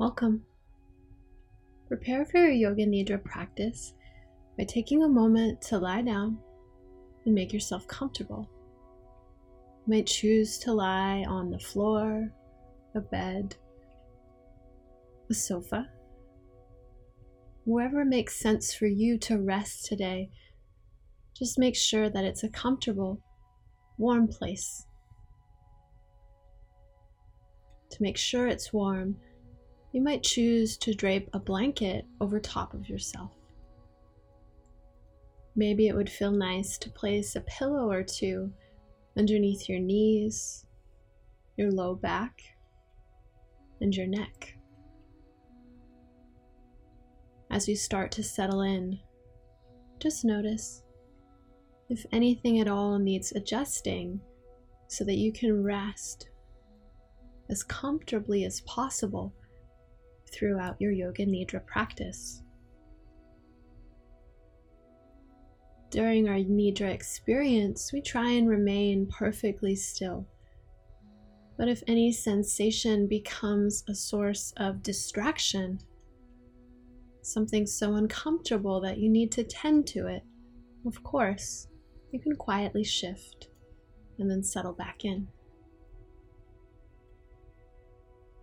Welcome. Prepare for your Yoga Nidra practice by taking a moment to lie down and make yourself comfortable. You might choose to lie on the floor, a bed, a sofa, wherever makes sense for you to rest today. Just make sure that it's a comfortable, warm place. To make sure it's warm, you might choose to drape a blanket over top of yourself. Maybe it would feel nice to place a pillow or two underneath your knees, your low back, and your neck. As you start to settle in, just notice if anything at all needs adjusting so that you can rest as comfortably as possible throughout your Yoga Nidra practice. During our Nidra experience, we try and remain perfectly still. But if any sensation becomes a source of distraction, something so uncomfortable that you need to tend to it, of course, you can quietly shift and then settle back in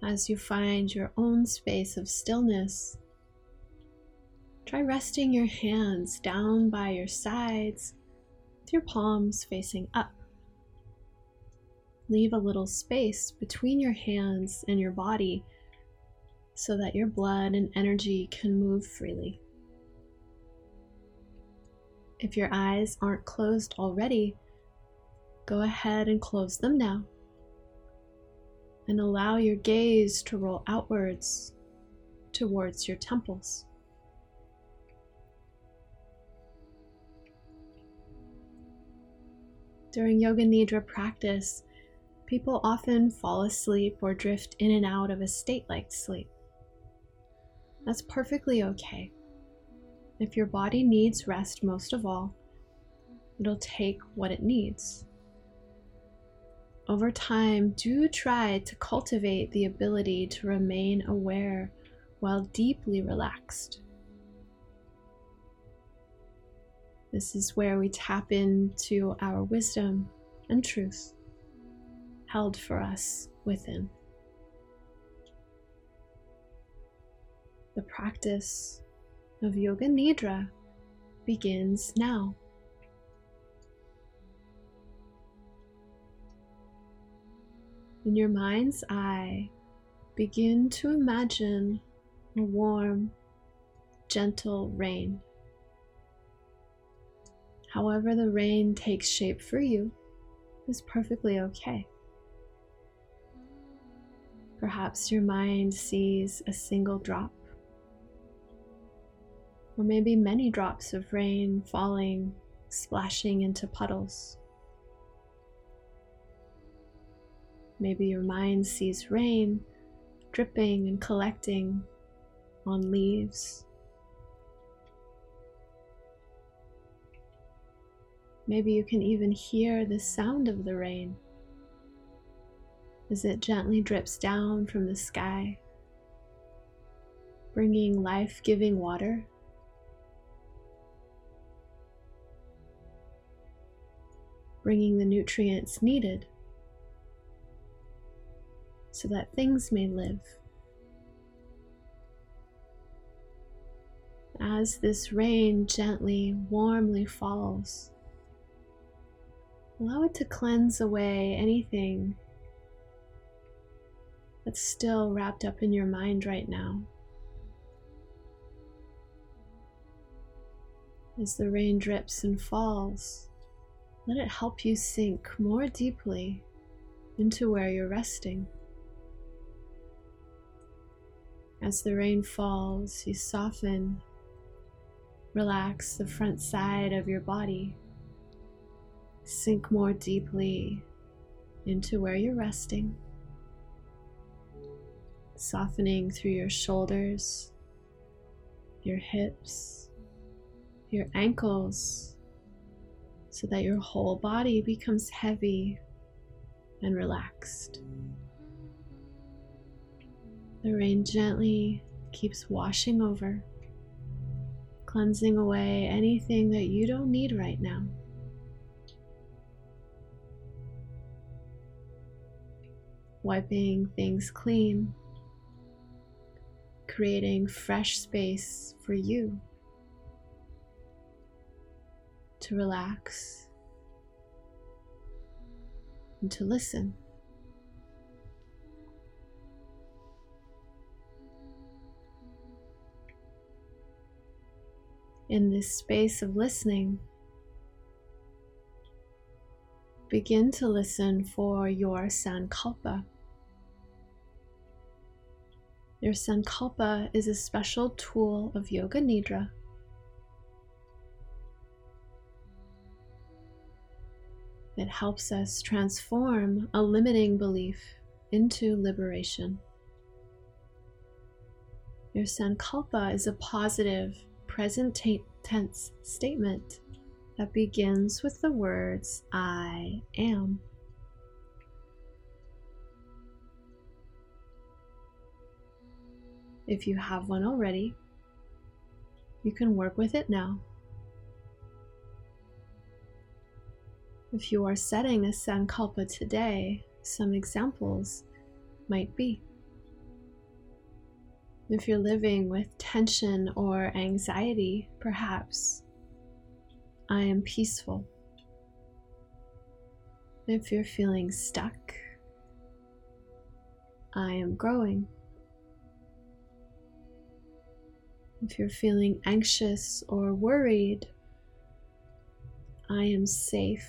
as you find your own space of stillness. Try resting your hands down by your sides with your palms facing up. Leave a little space between your hands and your body so that your blood and energy can move freely. If your eyes aren't closed already, go ahead and close them now and allow your gaze to roll outwards towards your temples. During Yoga Nidra practice, people often fall asleep or drift in and out of a state like sleep. That's perfectly okay. If your body needs rest most of all, it'll take what it needs over time, do try to cultivate the ability to remain aware while deeply relaxed. This is where we tap into our wisdom and truth held for us within. The practice of Yoga Nidra begins now. In your mind's eye, begin to imagine a warm, gentle rain. However, the rain takes shape for you is perfectly okay. Perhaps your mind sees a single drop, or maybe many drops of rain falling, splashing into puddles. Maybe your mind sees rain dripping and collecting on leaves. Maybe you can even hear the sound of the rain as it gently drips down from the sky, bringing life giving water. Bringing the nutrients needed so that things may live. As this rain gently, warmly falls, allow it to cleanse away anything that's still wrapped up in your mind right now. As the rain drips and falls, let it help you sink more deeply into where you're resting. As the rain falls, you soften, relax the front side of your body, sink more deeply into where you're resting, softening through your shoulders, your hips, your ankles, so that your whole body becomes heavy and relaxed. The rain gently keeps washing over, cleansing away anything that you don't need right now. Wiping things clean, creating fresh space for you to relax and to listen. In this space of listening, begin to listen for your sankalpa. Your sankalpa is a special tool of Yoga Nidra It helps us transform a limiting belief into liberation. Your sankalpa is a positive present tense statement that begins with the words I am. If you have one already, you can work with it now. If you are setting a sankalpa today, some examples might be if you're living with tension or anxiety, perhaps I am peaceful. If you're feeling stuck, I am growing. If you're feeling anxious or worried, I am safe.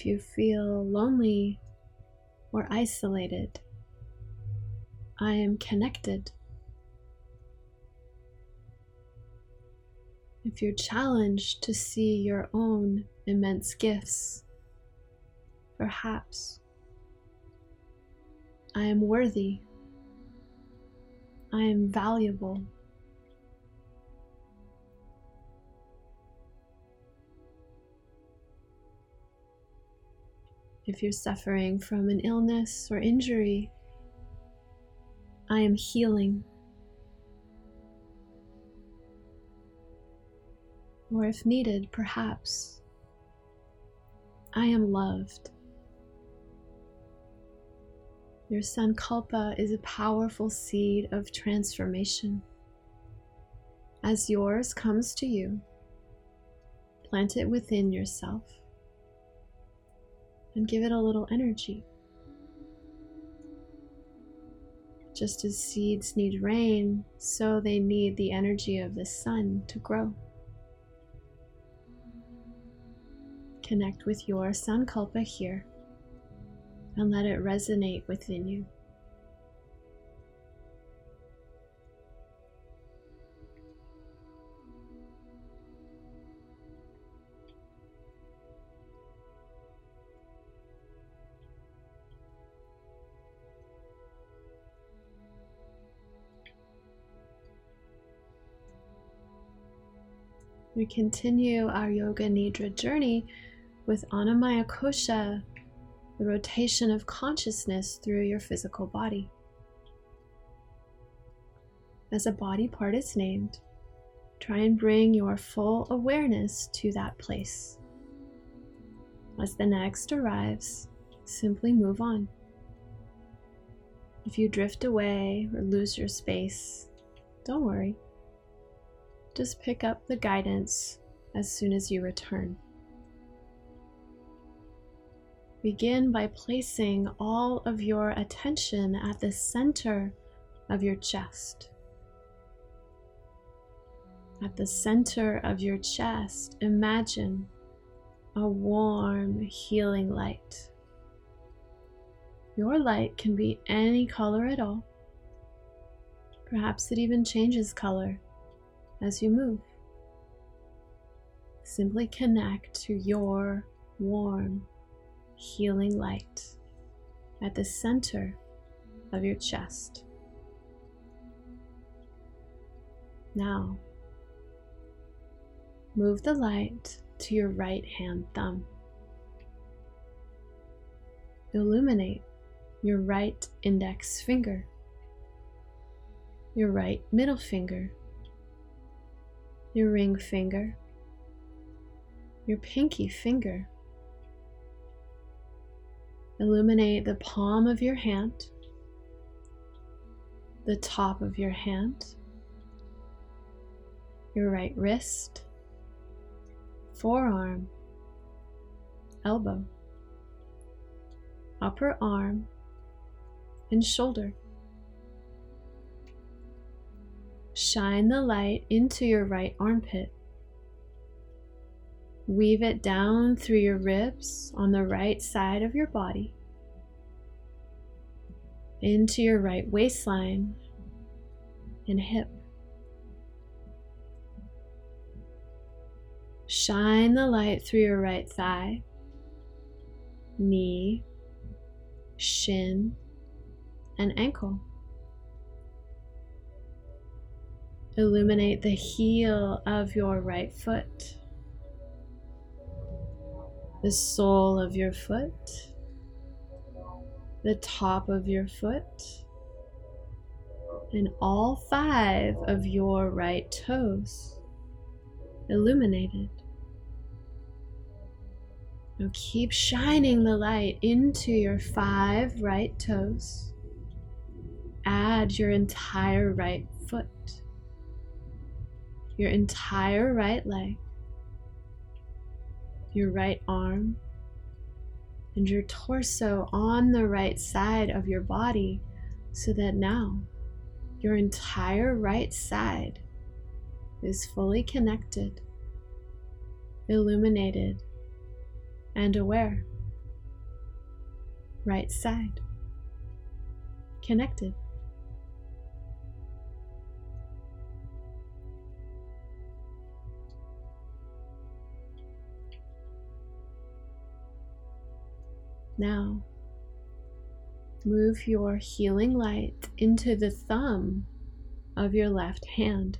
if you feel lonely or isolated, I am connected. If you're challenged to see your own immense gifts, perhaps I am worthy, I am valuable. If you're suffering from an illness or injury, I am healing. Or if needed, perhaps, I am loved. Your sankalpa is a powerful seed of transformation. As yours comes to you, plant it within yourself and give it a little energy. Just as seeds need rain, so they need the energy of the sun to grow. Connect with your sankalpa here and let it resonate within you. We continue our Yoga Nidra journey with Annamaya Kosha, the rotation of consciousness through your physical body. As a body part is named, try and bring your full awareness to that place. As the next arrives, simply move on. If you drift away or lose your space, don't worry. Just pick up the guidance as soon as you return. Begin by placing all of your attention at the center of your chest. At the center of your chest, imagine a warm, healing light. Your light can be any color at all. Perhaps it even changes color as you move. Simply connect to your warm, healing light at the center of your chest. Now, move the light to your right hand thumb. Illuminate your right index finger, your right middle finger, your ring finger, your pinky finger. Illuminate the palm of your hand, the top of your hand, your right wrist, forearm, elbow, upper arm, and shoulder. Shine the light into your right armpit. Weave it down through your ribs on the right side of your body, into your right waistline and hip. Shine the light through your right thigh, knee, shin, and ankle. Illuminate the heel of your right foot, the sole of your foot, the top of your foot, and all five of your right toes illuminated. Now keep shining the light into your five right toes. Add your entire right foot, your entire right leg, your right arm, and your torso on the right side of your body so that now your entire right side is fully connected, illuminated, and aware. Right side connected. Now, move your healing light into the thumb of your left hand.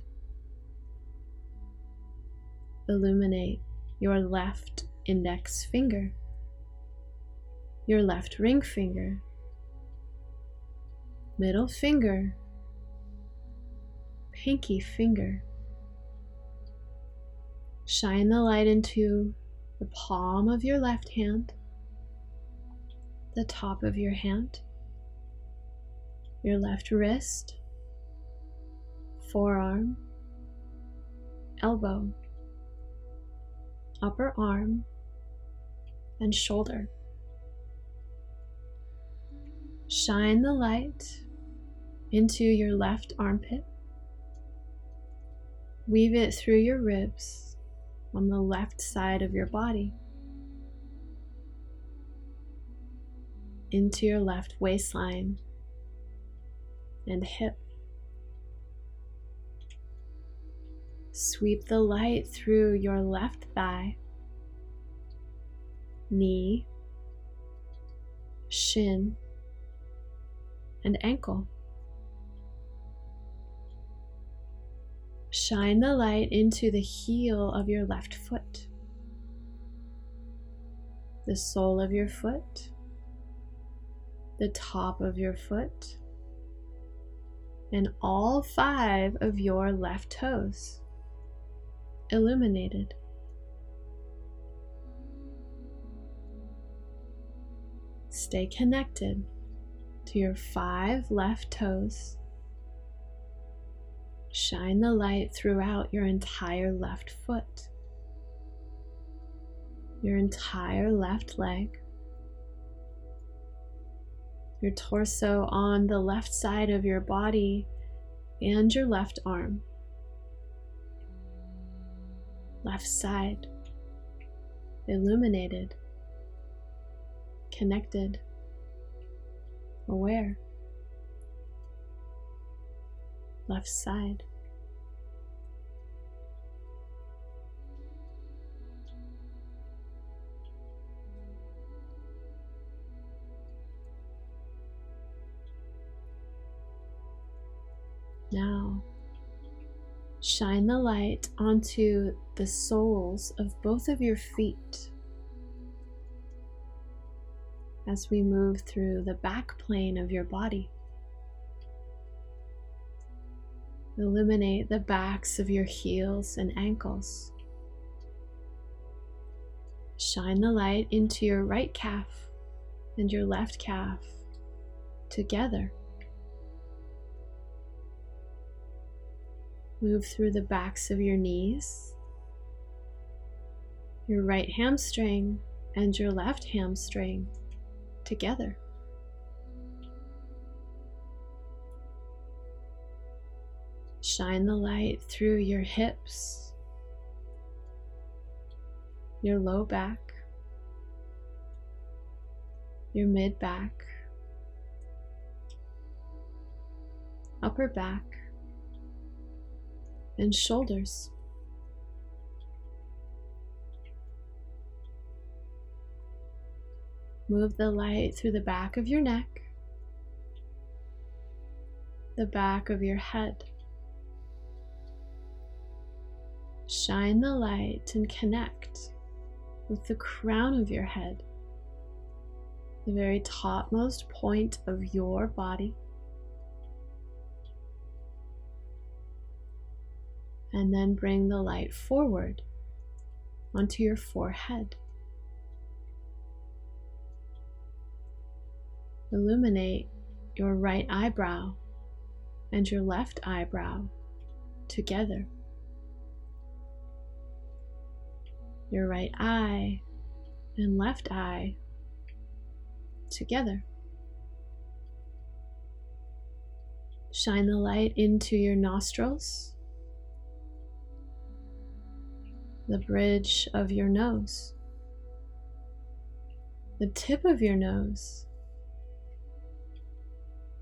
Illuminate your left index finger, your left ring finger, middle finger, pinky finger. Shine the light into the palm of your left hand the top of your hand, your left wrist, forearm, elbow, upper arm, and shoulder. Shine the light into your left armpit. Weave it through your ribs on the left side of your body. Into your left waistline and hip. Sweep the light through your left thigh, knee, shin, and ankle. Shine the light into the heel of your left foot, the sole of your foot, the top of your foot, and all five of your left toes illuminated. Stay connected to your five left toes. Shine the light throughout your entire left foot, your entire left leg, your torso on the left side of your body and your left arm. Left side, illuminated, connected, aware. Left side. Shine the light onto the soles of both of your feet. as we move through the back plane of your body. Illuminate the backs of your heels and ankles. Shine the light into your right calf and your left calf together. Move through the backs of your knees, your right hamstring, and your left hamstring together. Shine the light through your hips, your low back, your mid back, upper back, and shoulders. Move the light through the back of your neck, the back of your head. Shine the light and connect with the crown of your head, the very topmost point of your body. And then bring the light forward onto your forehead. Illuminate your right eyebrow and your left eyebrow together. Your right eye and left eye together. Shine the light into your nostrils, the bridge of your nose, the tip of your nose,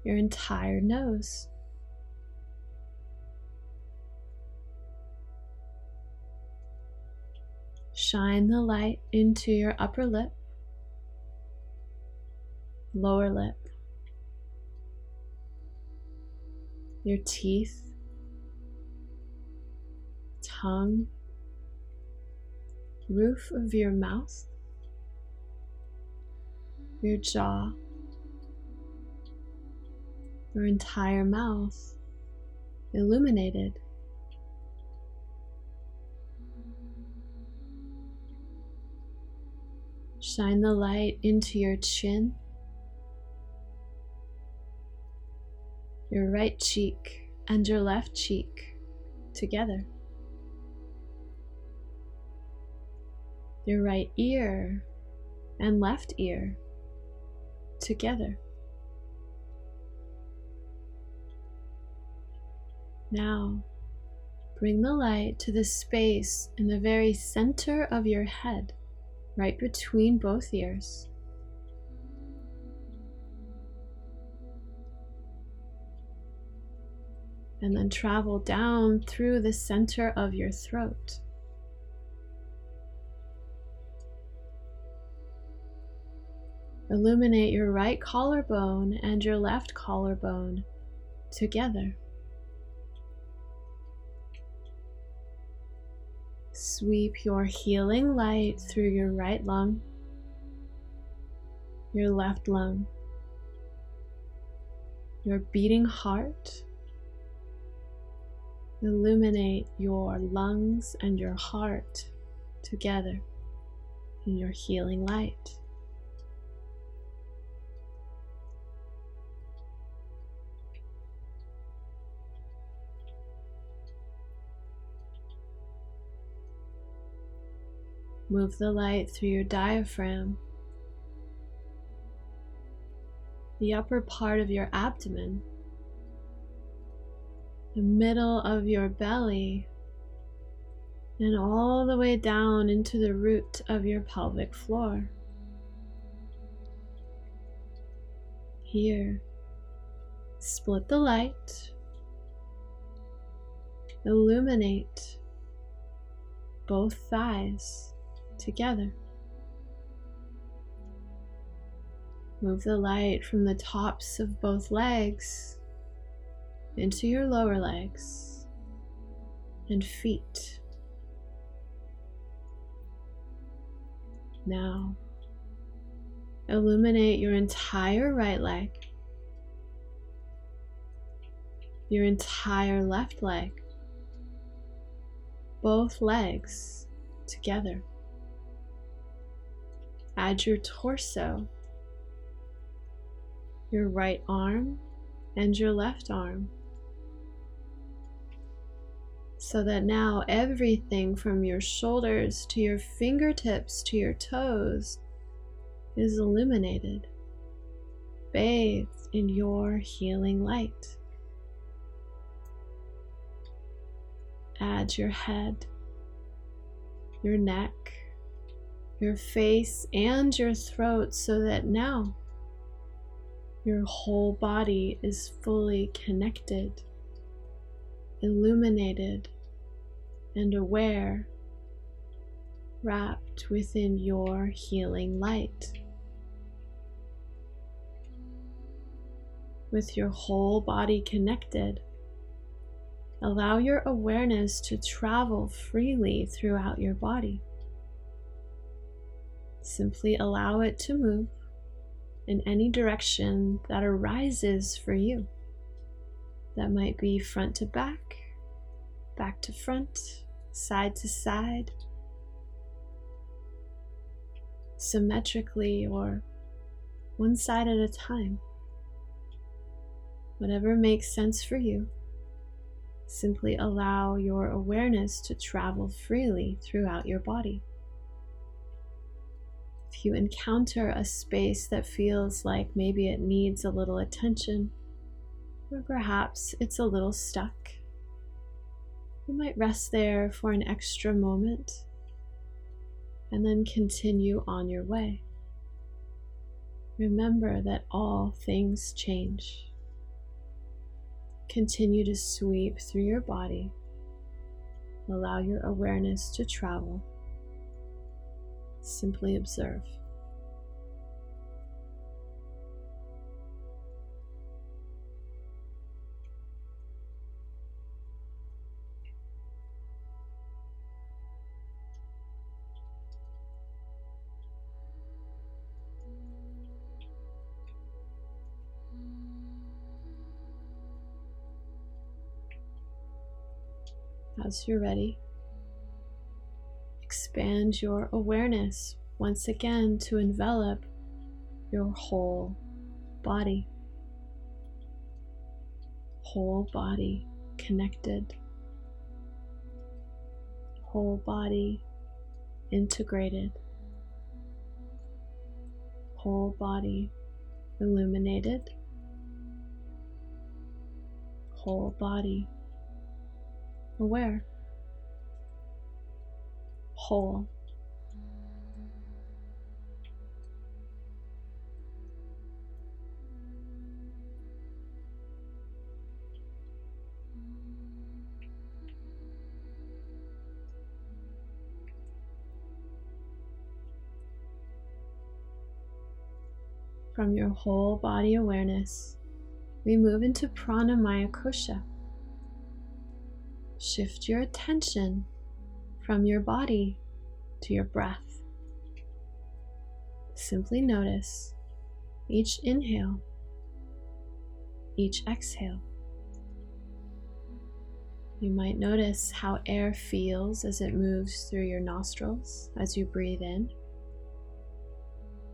your entire nose. Shine the light into your upper lip, lower lip, your teeth, tongue, roof of your mouth, your jaw your entire mouth illuminated. Shine the light into your chin, your right cheek, and your left cheek together. Your right ear and left ear together. Now, bring the light to the space in the very center of your head, right between both ears. And then travel down through the center of your throat. Illuminate your right collarbone and your left collarbone together. Sweep your healing light through your right lung, your left lung, your beating heart. Illuminate your lungs and your heart together in your healing light. Move the light through your diaphragm, the upper part of your abdomen, the middle of your belly, and all the way down into the root of your pelvic floor. Here, split the light, illuminate both thighs together. Move the light from the tops of both legs into your lower legs and feet. Now, illuminate your entire right leg, your entire left leg, both legs together. Add your torso, your right arm, and your left arm. So that now everything from your shoulders to your fingertips to your toes is illuminated, bathed in your healing light. Add your head, your neck, your face, and your throat so that now your whole body is fully connected, illuminated, and aware, wrapped within your healing light. With your whole body connected, allow your awareness to travel freely throughout your body. Simply allow it to move in any direction that arises for you. That might be front to back, back to front, side to side, symmetrically, or one side at a time. Whatever makes sense for you, simply allow your awareness to travel freely throughout your body if you encounter a space that feels like maybe it needs a little attention, or perhaps it's a little stuck, you might rest there for an extra moment and then continue on your way. Remember that all things change. Continue to sweep through your body. Allow your awareness to travel Simply observe. As you're ready, expand your awareness once again to envelop your whole body. Whole body connected, whole body integrated, whole body illuminated, whole body aware whole. From your whole body awareness, we move into Pranamaya Kosha. Shift your attention from your body to your breath. Simply notice each inhale, each exhale. You might notice how air feels as it moves through your nostrils as you breathe in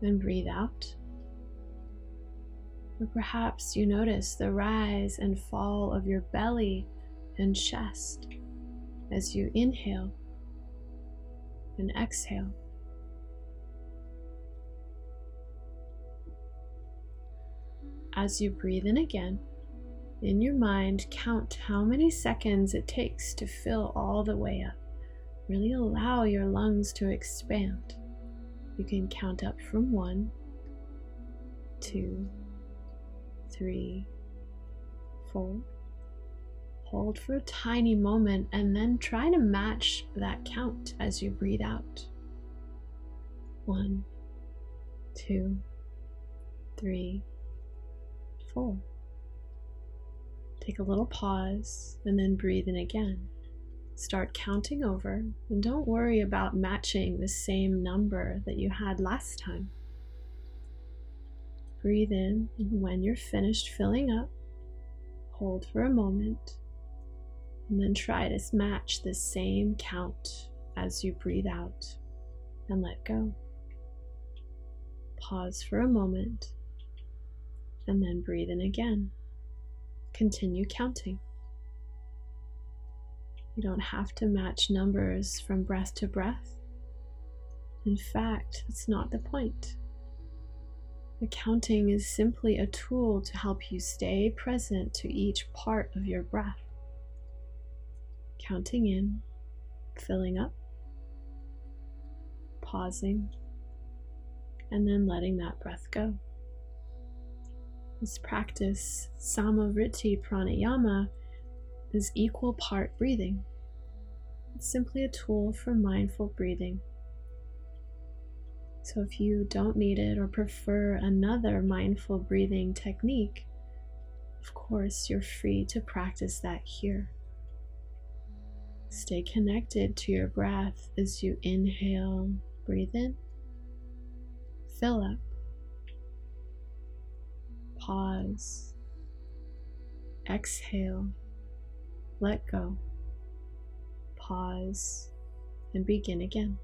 and breathe out. Or perhaps you notice the rise and fall of your belly and chest as you inhale and exhale. As you breathe in again, in your mind, count how many seconds it takes to fill all the way up. Really allow your lungs to expand. You can count up from one, two, three, four, Hold for a tiny moment and then try to match that count as you breathe out. One, two, three, four. Take a little pause and then breathe in again. Start counting over and don't worry about matching the same number that you had last time. Breathe in, and when you're finished filling up, hold for a moment, and then try to match the same count as you breathe out and let go. Pause for a moment and then breathe in again. Continue counting. You don't have to match numbers from breath to breath. In fact, that's not the point. The counting is simply a tool to help you stay present to each part of your breath. Counting in, filling up, pausing, and then letting that breath go. This practice, Samavriti Pranayama, is equal part breathing. It's simply a tool for mindful breathing. So, if you don't need it or prefer another mindful breathing technique, of course, you're free to practice that here. Stay connected to your breath as you inhale, breathe in, fill up, pause, exhale, let go, pause, and begin again.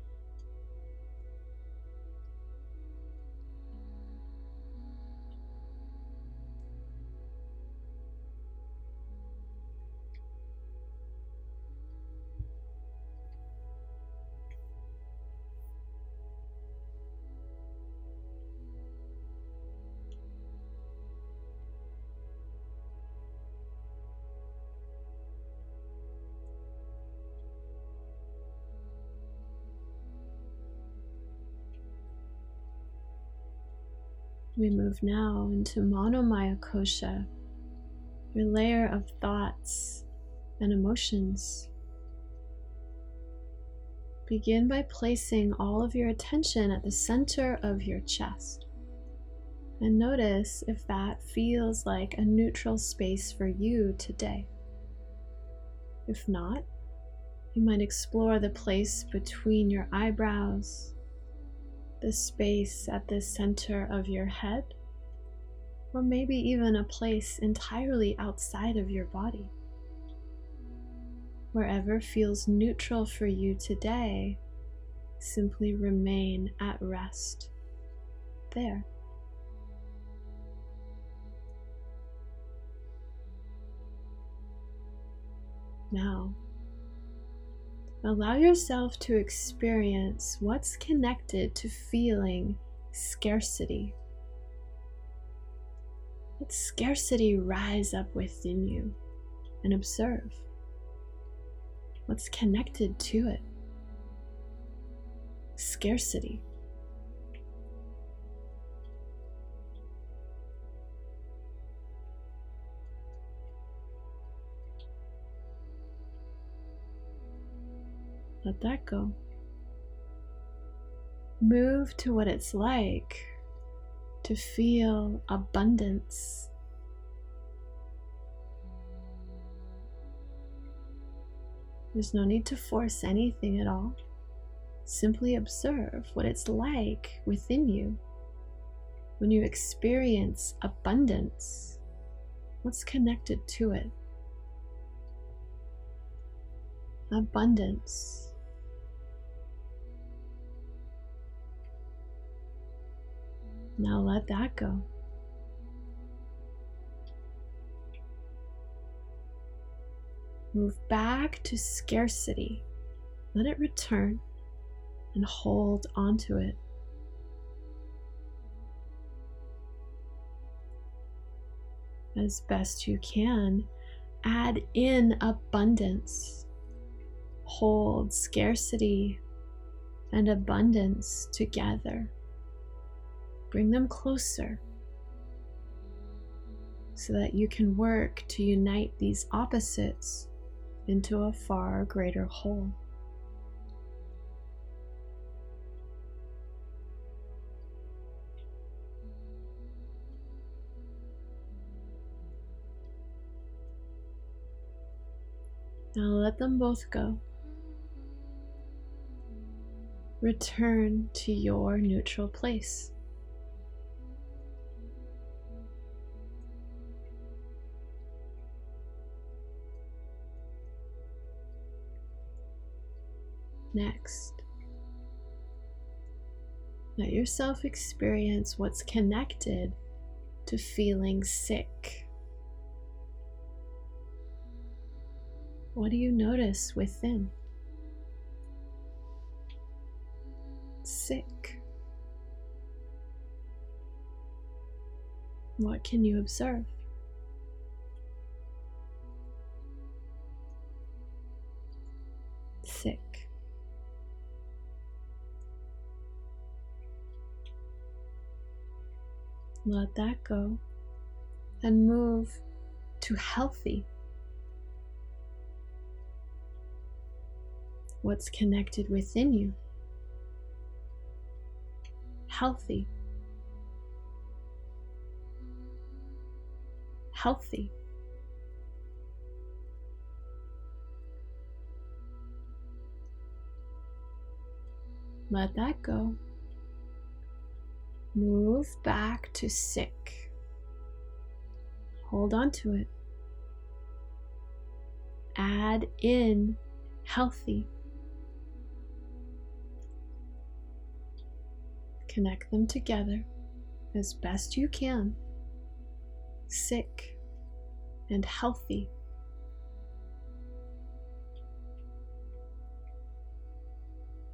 We move now into Manomaya Kosha, your layer of thoughts and emotions. Begin by placing all of your attention at the center of your chest. And notice if that feels like a neutral space for you today. If not, you might explore the place between your eyebrows the space at the center of your head, or maybe even a place entirely outside of your body. Wherever feels neutral for you today, simply remain at rest there. Now, Allow yourself to experience what's connected to feeling scarcity. Let scarcity rise up within you and observe what's connected to it. Scarcity. Let that go. Move to what it's like to feel abundance. There's no need to force anything at all. Simply observe what it's like within you when you experience abundance. What's connected to it? Abundance. Now let that go. Move back to scarcity. Let it return and hold onto it. As best you can, add in abundance. Hold scarcity and abundance together. Bring them closer so that you can work to unite these opposites into a far greater whole. Now let them both go. Return to your neutral place. Next, let yourself experience what's connected to feeling sick. What do you notice within? Sick. What can you observe? Let that go and move to healthy. What's connected within you? Healthy. Healthy. Let that go. Move back to sick. Hold on to it. Add in healthy. Connect them together as best you can. Sick and healthy.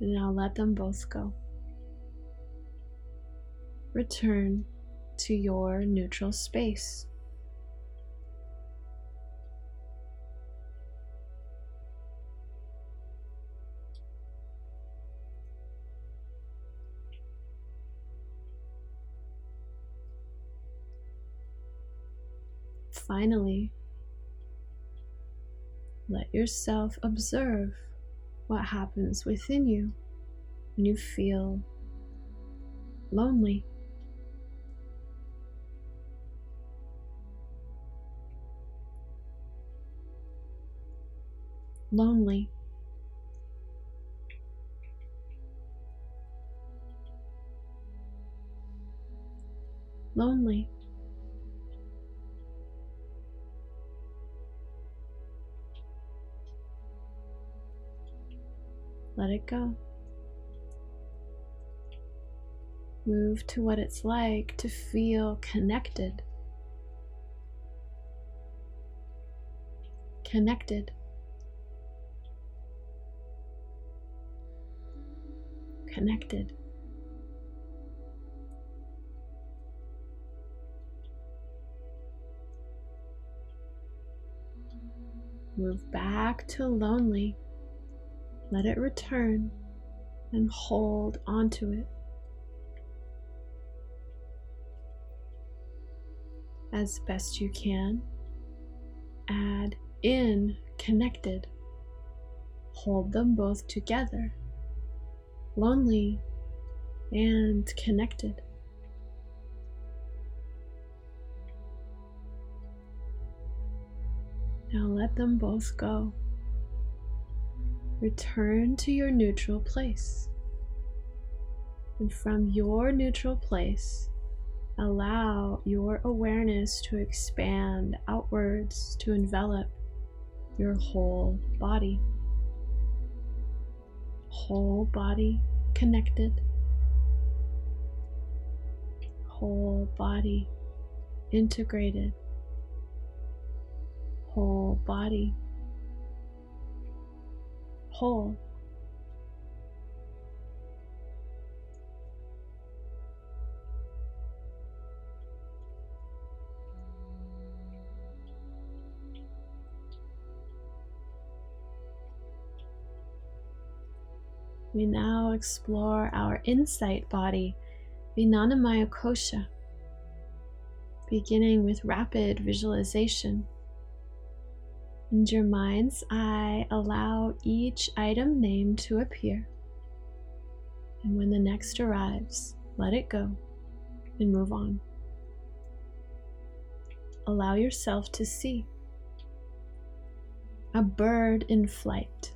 And now let them both go return to your neutral space. Finally, let yourself observe what happens within you when you feel lonely. Lonely. Lonely. Let it go. Move to what it's like to feel connected. Connected. Connected. Move back to lonely. Let it return and hold onto it. As best you can, add in connected. Hold them both together lonely and connected. Now let them both go. Return to your neutral place. And from your neutral place, allow your awareness to expand outwards to envelop your whole body whole body connected, whole body integrated, whole body. Whole. We now explore our insight body, Vijnanamaya Kosha, beginning with rapid visualization. In your mind's eye, allow each item name to appear. And when the next arrives, let it go and move on. Allow yourself to see a bird in flight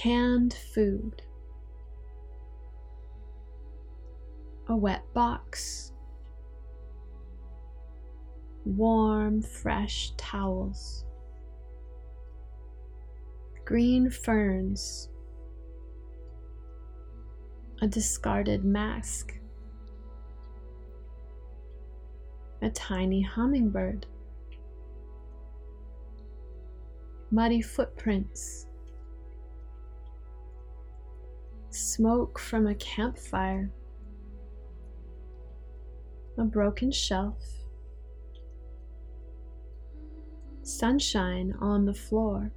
canned food, a wet box, warm, fresh towels, green ferns, a discarded mask, a tiny hummingbird, muddy footprints, smoke from a campfire, a broken shelf, sunshine on the floor,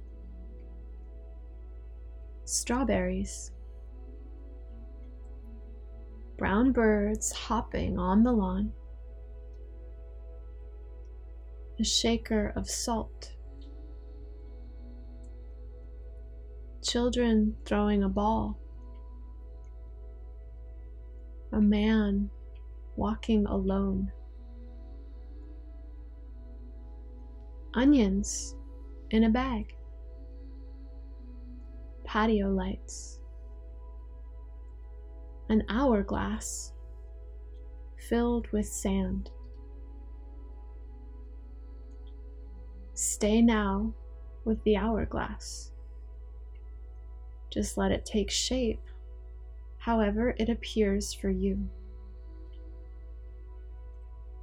strawberries, brown birds hopping on the lawn, a shaker of salt, children throwing a ball, a man walking alone. Onions in a bag. Patio lights. An hourglass filled with sand. Stay now with the hourglass. Just let it take shape however it appears for you.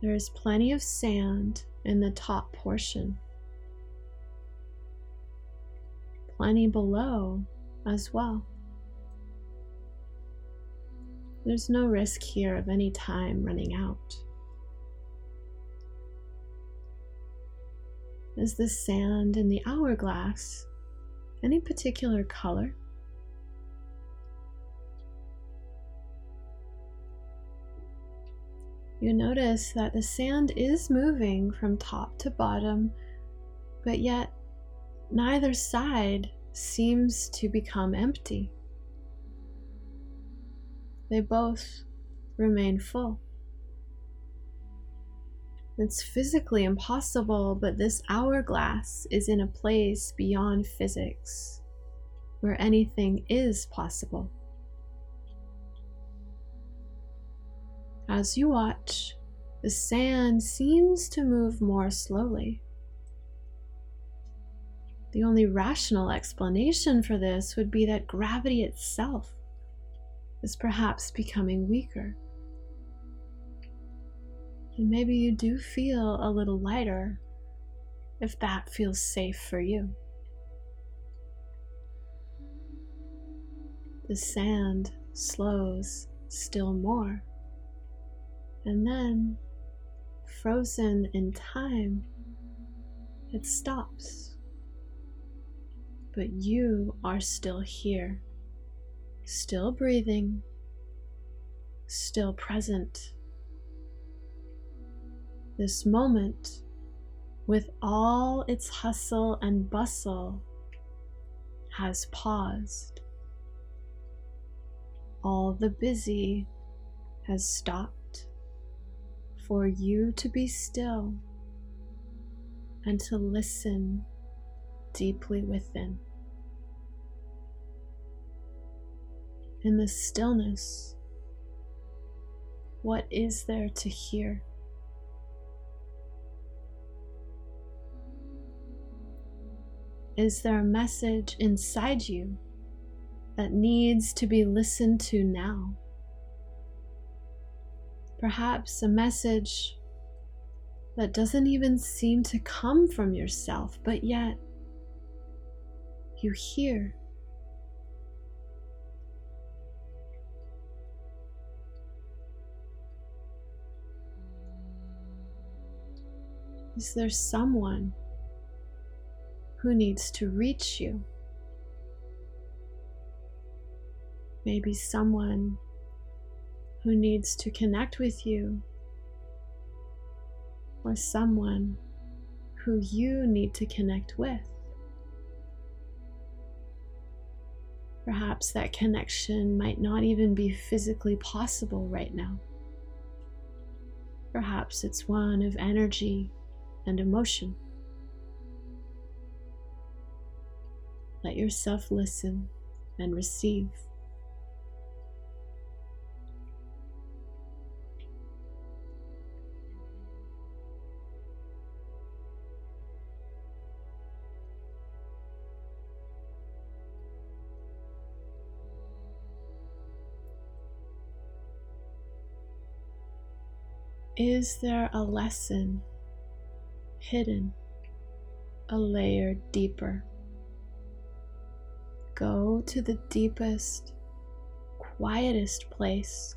There is plenty of sand in the top portion, plenty below as well. There's no risk here of any time running out. Is the sand in the hourglass any particular color? You notice that the sand is moving from top to bottom, but yet neither side seems to become empty. They both remain full. It's physically impossible, but this hourglass is in a place beyond physics where anything is possible. As you watch, the sand seems to move more slowly. The only rational explanation for this would be that gravity itself is perhaps becoming weaker. And maybe you do feel a little lighter if that feels safe for you. The sand slows still more. And then, frozen in time, it stops. But you are still here, still breathing, still present. This moment, with all its hustle and bustle, has paused. All the busy has stopped for you to be still and to listen deeply within. In the stillness, what is there to hear? Is there a message inside you that needs to be listened to now? Perhaps a message that doesn't even seem to come from yourself, but yet you hear. Is there someone who needs to reach you? Maybe someone who needs to connect with you, or someone who you need to connect with. Perhaps that connection might not even be physically possible right now. Perhaps it's one of energy and emotion. Let yourself listen and receive. Is there a lesson hidden a layer deeper? Go to the deepest, quietest place,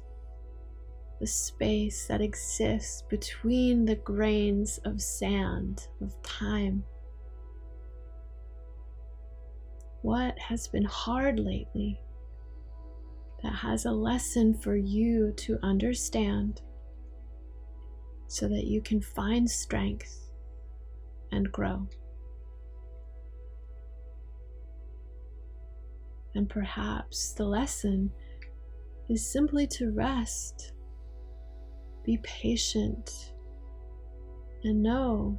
the space that exists between the grains of sand of time. What has been hard lately that has a lesson for you to understand so that you can find strength and grow? And perhaps the lesson is simply to rest, be patient, and know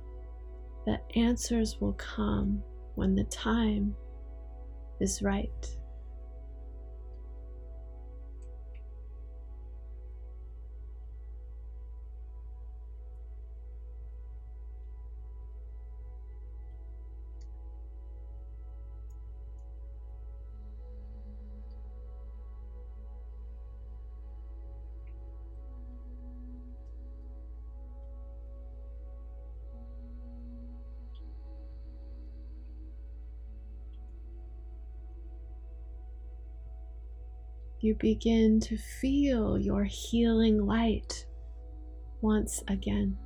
that answers will come when the time is right. You begin to feel your healing light once again.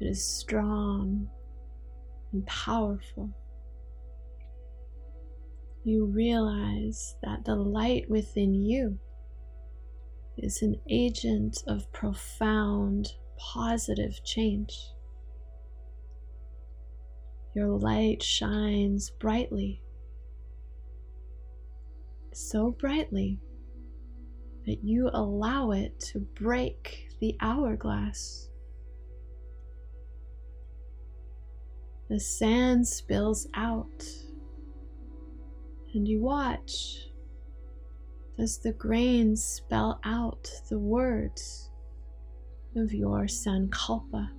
It is strong and powerful. You realize that the light within you is an agent of profound positive change. Your light shines brightly so brightly that you allow it to break the hourglass. The sand spills out, and you watch as the grains spell out the words of your Sankalpa.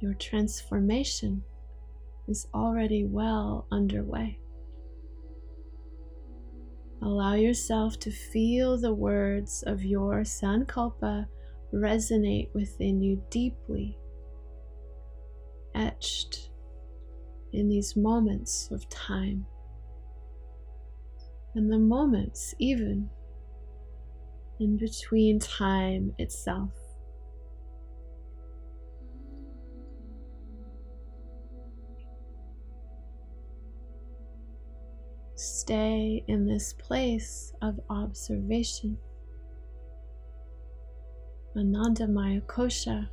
Your transformation is already well underway. Allow yourself to feel the words of your Sankalpa resonate within you deeply, etched in these moments of time, and the moments even in between time itself. Stay in this place of observation. Anandamaya Kosha,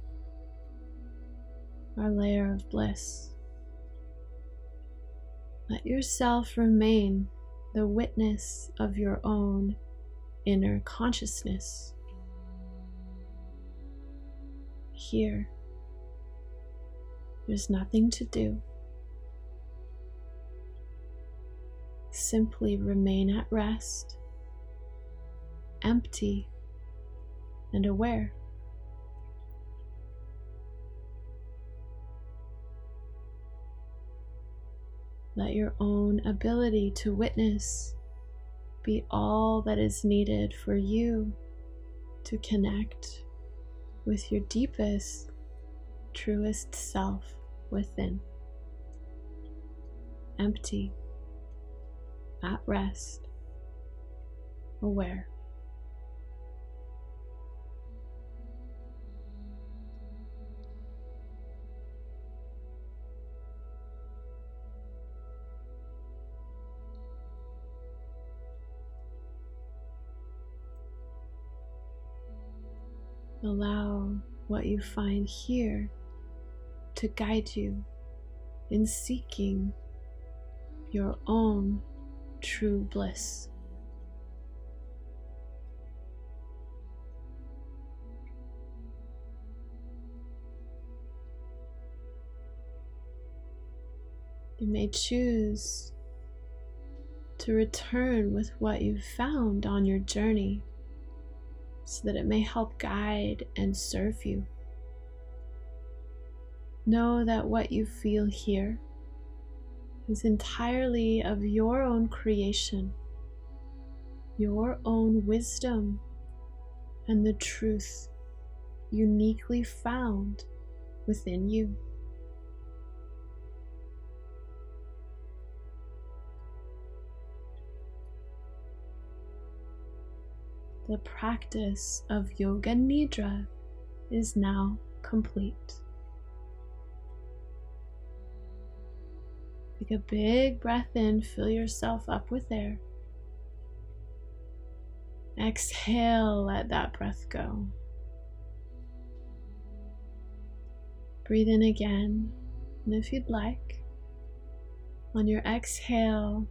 our layer of bliss. Let yourself remain the witness of your own inner consciousness. Here, there's nothing to do. Simply remain at rest, empty and aware. Let your own ability to witness be all that is needed for you to connect with your deepest, truest self within. Empty at rest, aware. Allow what you find here to guide you in seeking your own true bliss. You may choose to return with what you've found on your journey so that it may help guide and serve you. Know that what you feel here is entirely of your own creation, your own wisdom and the truth uniquely found within you. The practice of Yoga Nidra is now complete. Take a big breath in, fill yourself up with air. Exhale, let that breath go. Breathe in again, and if you'd like, on your exhale,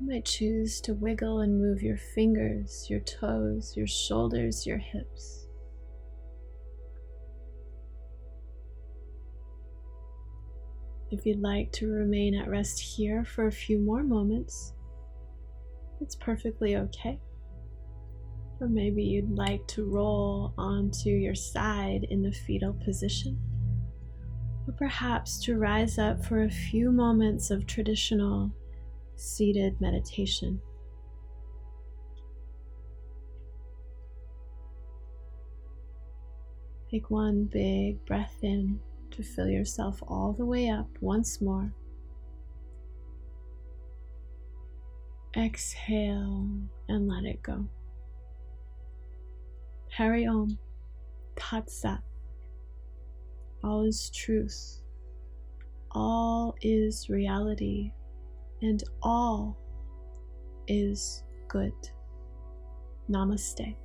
you might choose to wiggle and move your fingers, your toes, your shoulders, your hips. If you'd like to remain at rest here for a few more moments, it's perfectly okay. Or maybe you'd like to roll onto your side in the fetal position. Or perhaps to rise up for a few moments of traditional seated meditation. Take one big breath in to fill yourself all the way up once more. Exhale and let it go. Hari Om, Tat Sat. All is truth. All is reality and all is good. Namaste.